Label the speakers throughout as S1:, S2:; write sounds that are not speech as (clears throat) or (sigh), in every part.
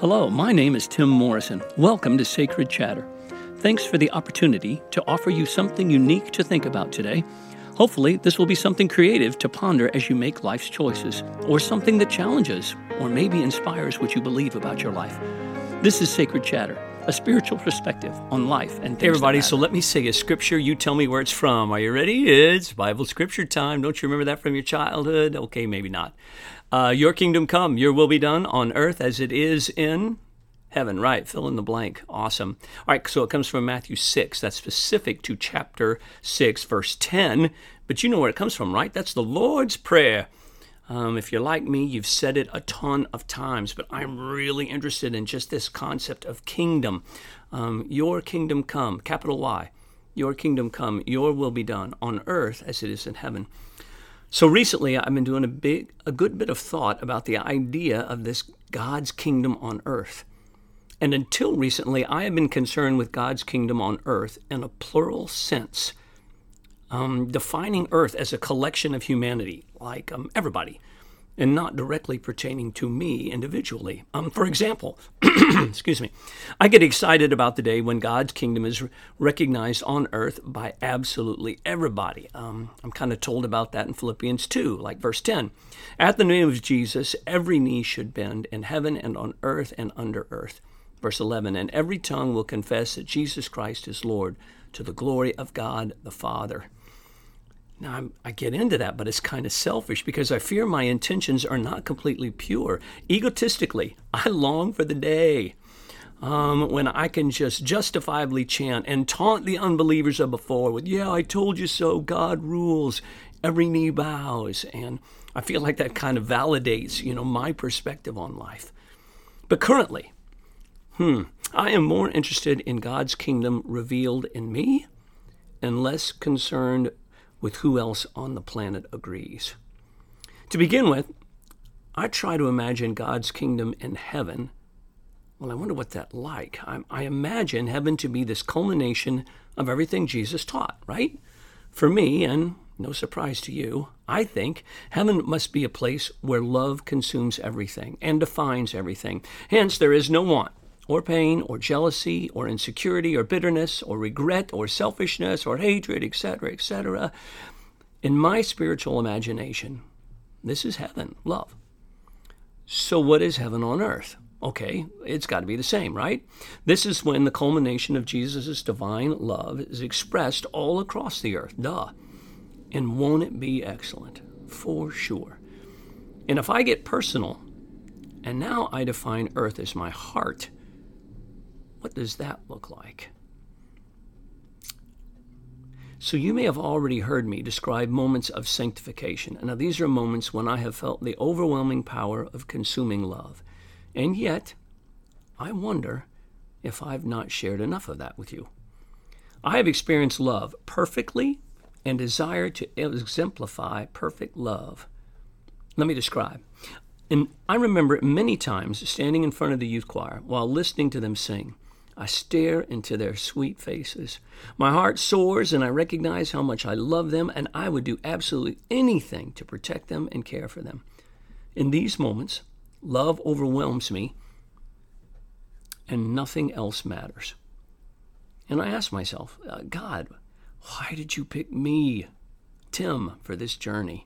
S1: Hello, my name is Tim Morrison. Welcome to Sacred Chatter. Thanks for the opportunity to offer you something unique to think about today. Hopefully, this will be something creative to ponder as you make life's choices, or something that challenges, or maybe inspires what you believe about your life. This is Sacred Chatter, a spiritual perspective on life and
S2: Hey, everybody, so let me say a scripture. You tell me where it's from. Are you ready? It's Bible scripture time. Don't you remember that from your childhood? Okay, maybe not. Uh, your kingdom come, your will be done on earth as it is in heaven. Right, fill in the blank. Awesome. All right, so it comes from Matthew 6. That's specific to chapter 6, verse 10. But you know where it comes from, right? That's the Lord's Prayer. Um, if you're like me, you've said it a ton of times, but I'm really interested in just this concept of kingdom. Um, your kingdom come, capital Y. Your kingdom come, your will be done on earth as it is in heaven. So recently, I've been doing a big, a good bit of thought about the idea of this God's kingdom on earth. And until recently, I have been concerned with God's kingdom on earth in a plural sense, um, defining earth as a collection of humanity, like um, everybody, and not directly pertaining to me individually. Um, for example, (clears throat) excuse me, I get excited about the day when God's kingdom is recognized on earth by absolutely everybody. Um, I'm kind of told about that in Philippians 2, like verse 10. At the name of Jesus, every knee should bend in heaven and on earth and under earth. Verse 11, and every tongue will confess that Jesus Christ is Lord to the glory of God the Father. Now, I'm, i get into that, but it's kind of selfish because I fear my intentions are not completely pure. Egotistically, I long for the day um, when I can just justifiably chant and taunt the unbelievers of before with, Yeah, I told you so, God rules, every knee bows. And I feel like that kind of validates, you know, my perspective on life. But currently, hmm, I am more interested in God's kingdom revealed in me and less concerned with who else on the planet agrees. To begin with, I try to imagine God's kingdom in heaven. Well, I wonder what that's like. I, I imagine heaven to be this culmination of everything Jesus taught, right? For me, and no surprise to you, I think heaven must be a place where love consumes everything and defines everything. Hence, there is no want, or pain or jealousy or insecurity or bitterness or regret or selfishness or hatred, etc., etc. In my spiritual imagination, this is heaven, love. So, what is heaven on earth? Okay, it's got to be the same, right? This is when the culmination of Jesus' divine love is expressed all across the earth. Duh. And won't it be excellent? For sure. And if I get personal, and now I define earth as my heart, what does that look like? So, you may have already heard me describe moments of sanctification. Now, these are moments when I have felt the overwhelming power of consuming love. And yet, I wonder if I've not shared enough of that with you. I have experienced love perfectly and desire to exemplify perfect love. Let me describe. And I remember many times standing in front of the youth choir while listening to them sing. I stare into their sweet faces. My heart soars, and I recognize how much I love them, and I would do absolutely anything to protect them and care for them. In these moments, love overwhelms me, and nothing else matters. And I ask myself, uh, God, why did you pick me, Tim, for this journey?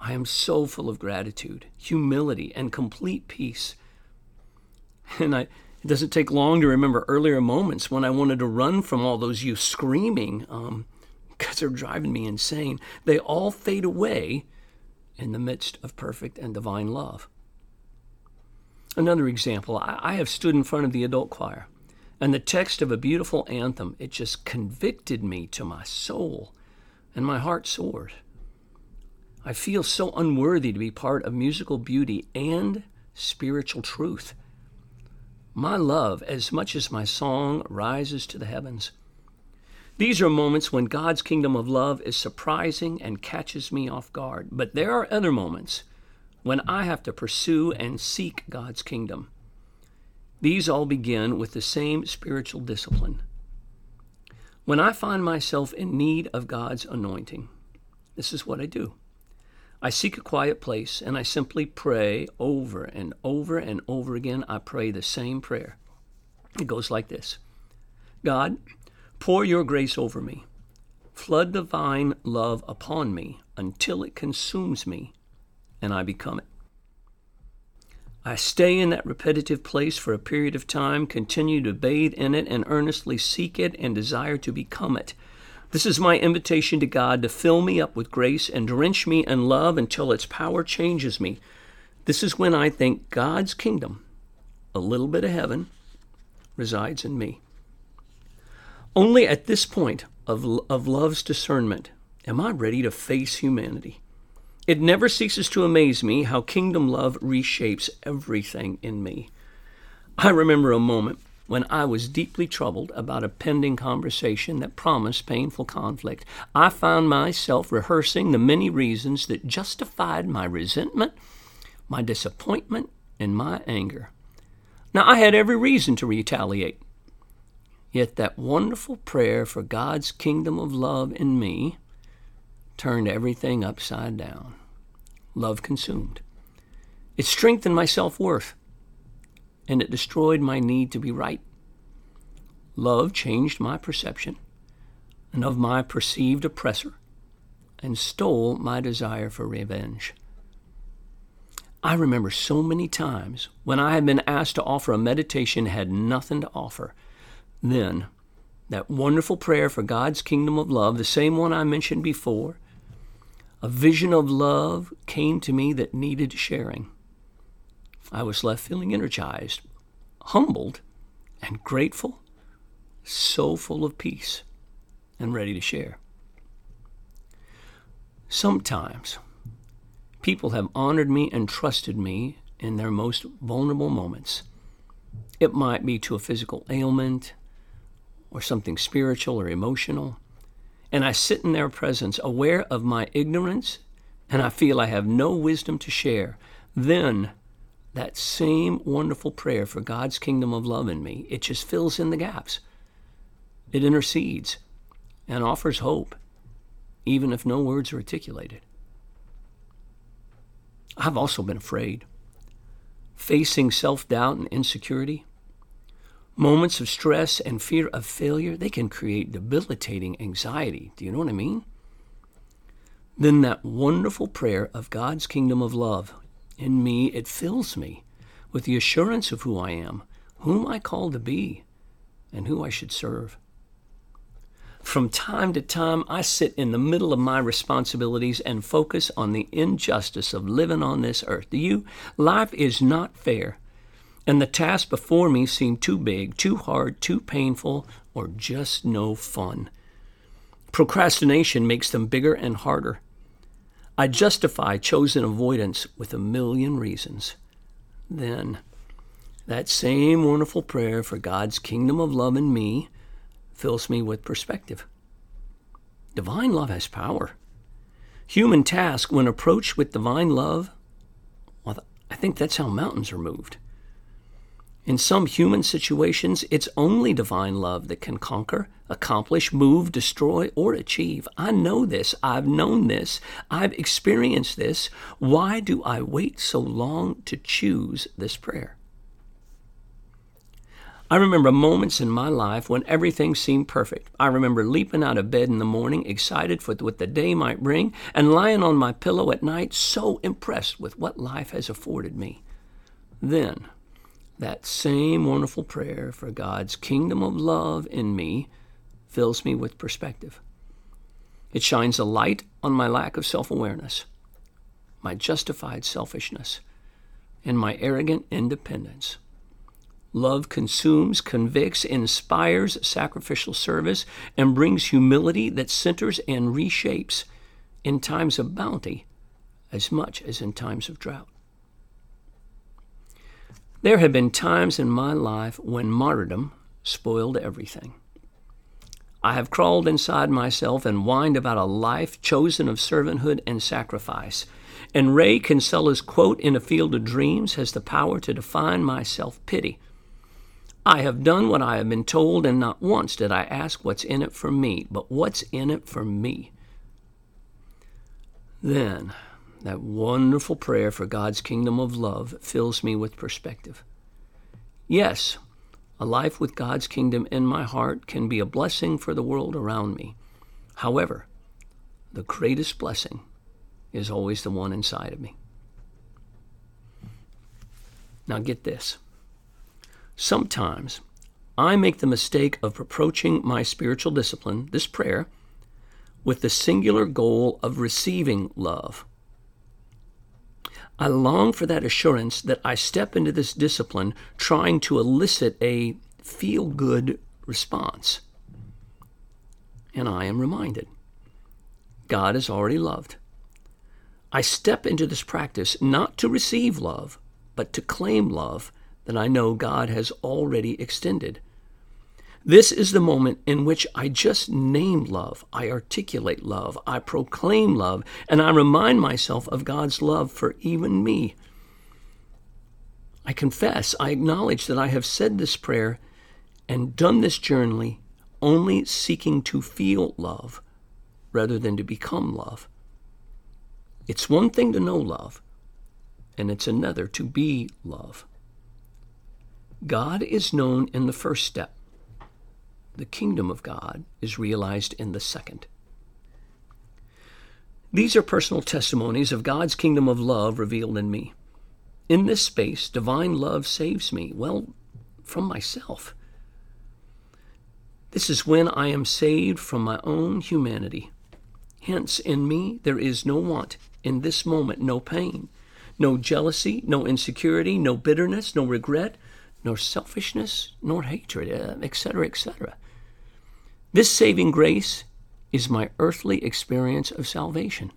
S2: I am so full of gratitude, humility, and complete peace. And I it doesn't take long to remember earlier moments when I wanted to run from all those youth screaming um, because they're driving me insane. They all fade away in the midst of perfect and divine love. Another example I have stood in front of the adult choir, and the text of a beautiful anthem, it just convicted me to my soul, and my heart soared. I feel so unworthy to be part of musical beauty and spiritual truth. My love, as much as my song, rises to the heavens. These are moments when God's kingdom of love is surprising and catches me off guard. But there are other moments when I have to pursue and seek God's kingdom. These all begin with the same spiritual discipline. When I find myself in need of God's anointing, this is what I do I seek a quiet place and I simply pray over and over and over again. I pray the same prayer. It goes like this God, pour your grace over me. Flood divine love upon me until it consumes me and I become it. I stay in that repetitive place for a period of time, continue to bathe in it, and earnestly seek it and desire to become it. This is my invitation to God to fill me up with grace and drench me in love until its power changes me. This is when I think God's kingdom, a little bit of heaven, resides in me. Only at this point of, of love's discernment am I ready to face humanity. It never ceases to amaze me how kingdom love reshapes everything in me. I remember a moment when I was deeply troubled about a pending conversation that promised painful conflict. I found myself rehearsing the many reasons that justified my resentment, my disappointment, and my anger. Now, I had every reason to retaliate. Yet that wonderful prayer for God's kingdom of love in me turned everything upside down. Love consumed. It strengthened my self worth and it destroyed my need to be right. Love changed my perception and of my perceived oppressor and stole my desire for revenge. I remember so many times when I had been asked to offer a meditation had nothing to offer. Then, that wonderful prayer for God's kingdom of love, the same one I mentioned before, a vision of love came to me that needed sharing. I was left feeling energized, humbled, and grateful, so full of peace and ready to share. Sometimes people have honored me and trusted me in their most vulnerable moments. It might be to a physical ailment or something spiritual or emotional. And I sit in their presence, aware of my ignorance, and I feel I have no wisdom to share. Then that same wonderful prayer for God's kingdom of love in me, it just fills in the gaps. It intercedes and offers hope, even if no words are articulated. I've also been afraid. Facing self doubt and insecurity, moments of stress and fear of failure, they can create debilitating anxiety. Do you know what I mean? Then that wonderful prayer of God's kingdom of love in me, it fills me with the assurance of who I am, whom I call to be, and who I should serve. From time to time, I sit in the middle of my responsibilities and focus on the injustice of living on this earth. Do you? Life is not fair, and the tasks before me seem too big, too hard, too painful, or just no fun. Procrastination makes them bigger and harder. I justify chosen avoidance with a million reasons. Then, that same wonderful prayer for God's kingdom of love in me fills me with perspective. Divine love has power. Human task, when approached with divine love, well, I think that's how mountains are moved. In some human situations, it's only divine love that can conquer, accomplish, move, destroy, or achieve. I know this. I've known this. I've experienced this. Why do I wait so long to choose this prayer? I remember moments in my life when everything seemed perfect. I remember leaping out of bed in the morning, excited for what the day might bring, and lying on my pillow at night, so impressed with what life has afforded me. Then, that same wonderful prayer for God's kingdom of love in me fills me with perspective. It shines a light on my lack of self awareness, my justified selfishness, and my arrogant independence. Love consumes, convicts, inspires sacrificial service, and brings humility that centers and reshapes in times of bounty as much as in times of drought. There have been times in my life when martyrdom spoiled everything. I have crawled inside myself and whined about a life chosen of servanthood and sacrifice. And Ray Kinsella's quote in A Field of Dreams has the power to define my self pity. I have done what I have been told, and not once did I ask what's in it for me, but what's in it for me. Then that wonderful prayer for God's kingdom of love fills me with perspective. Yes, a life with God's kingdom in my heart can be a blessing for the world around me. However, the greatest blessing is always the one inside of me. Now, get this. Sometimes I make the mistake of approaching my spiritual discipline, this prayer, with the singular goal of receiving love. I long for that assurance that I step into this discipline trying to elicit a feel good response. And I am reminded God is already loved. I step into this practice not to receive love, but to claim love that I know God has already extended. This is the moment in which I just name love, I articulate love, I proclaim love, and I remind myself of God's love for even me. I confess, I acknowledge that I have said this prayer and done this journey only seeking to feel love rather than to become love. It's one thing to know love, and it's another to be love. God is known in the first step the kingdom of God is realized in the second. These are personal testimonies of God's kingdom of love revealed in me. In this space, divine love saves me, well, from myself. This is when I am saved from my own humanity. Hence, in me there is no want, in this moment, no pain, no jealousy, no insecurity, no bitterness, no regret, nor selfishness, nor hatred, eh, etc., etc. This saving grace is my earthly experience of salvation.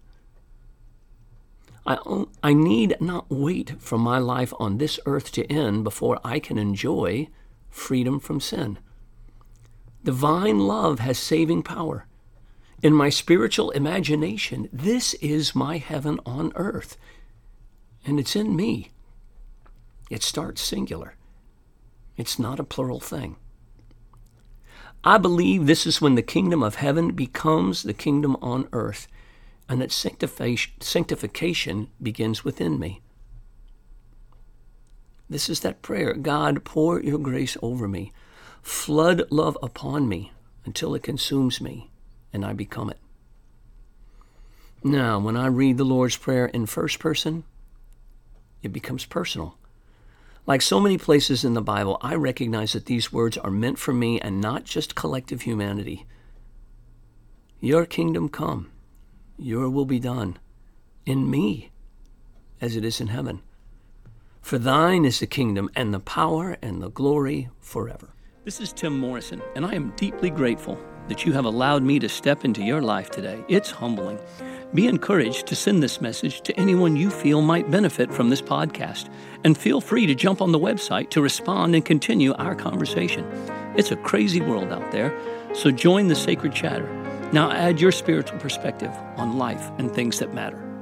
S2: I, I need not wait for my life on this earth to end before I can enjoy freedom from sin. Divine love has saving power. In my spiritual imagination, this is my heaven on earth, and it's in me. It starts singular. It's not a plural thing. I believe this is when the kingdom of heaven becomes the kingdom on earth, and that sanctification begins within me. This is that prayer God, pour your grace over me, flood love upon me until it consumes me and I become it. Now, when I read the Lord's Prayer in first person, it becomes personal. Like so many places in the Bible, I recognize that these words are meant for me and not just collective humanity. Your kingdom come, your will be done, in me as it is in heaven. For thine is the kingdom and the power and the glory forever.
S1: This is Tim Morrison, and I am deeply grateful that you have allowed me to step into your life today. It's humbling. Be encouraged to send this message to anyone you feel might benefit from this podcast, and feel free to jump on the website to respond and continue our conversation. It's a crazy world out there, so join the sacred chatter. Now add your spiritual perspective on life and things that matter.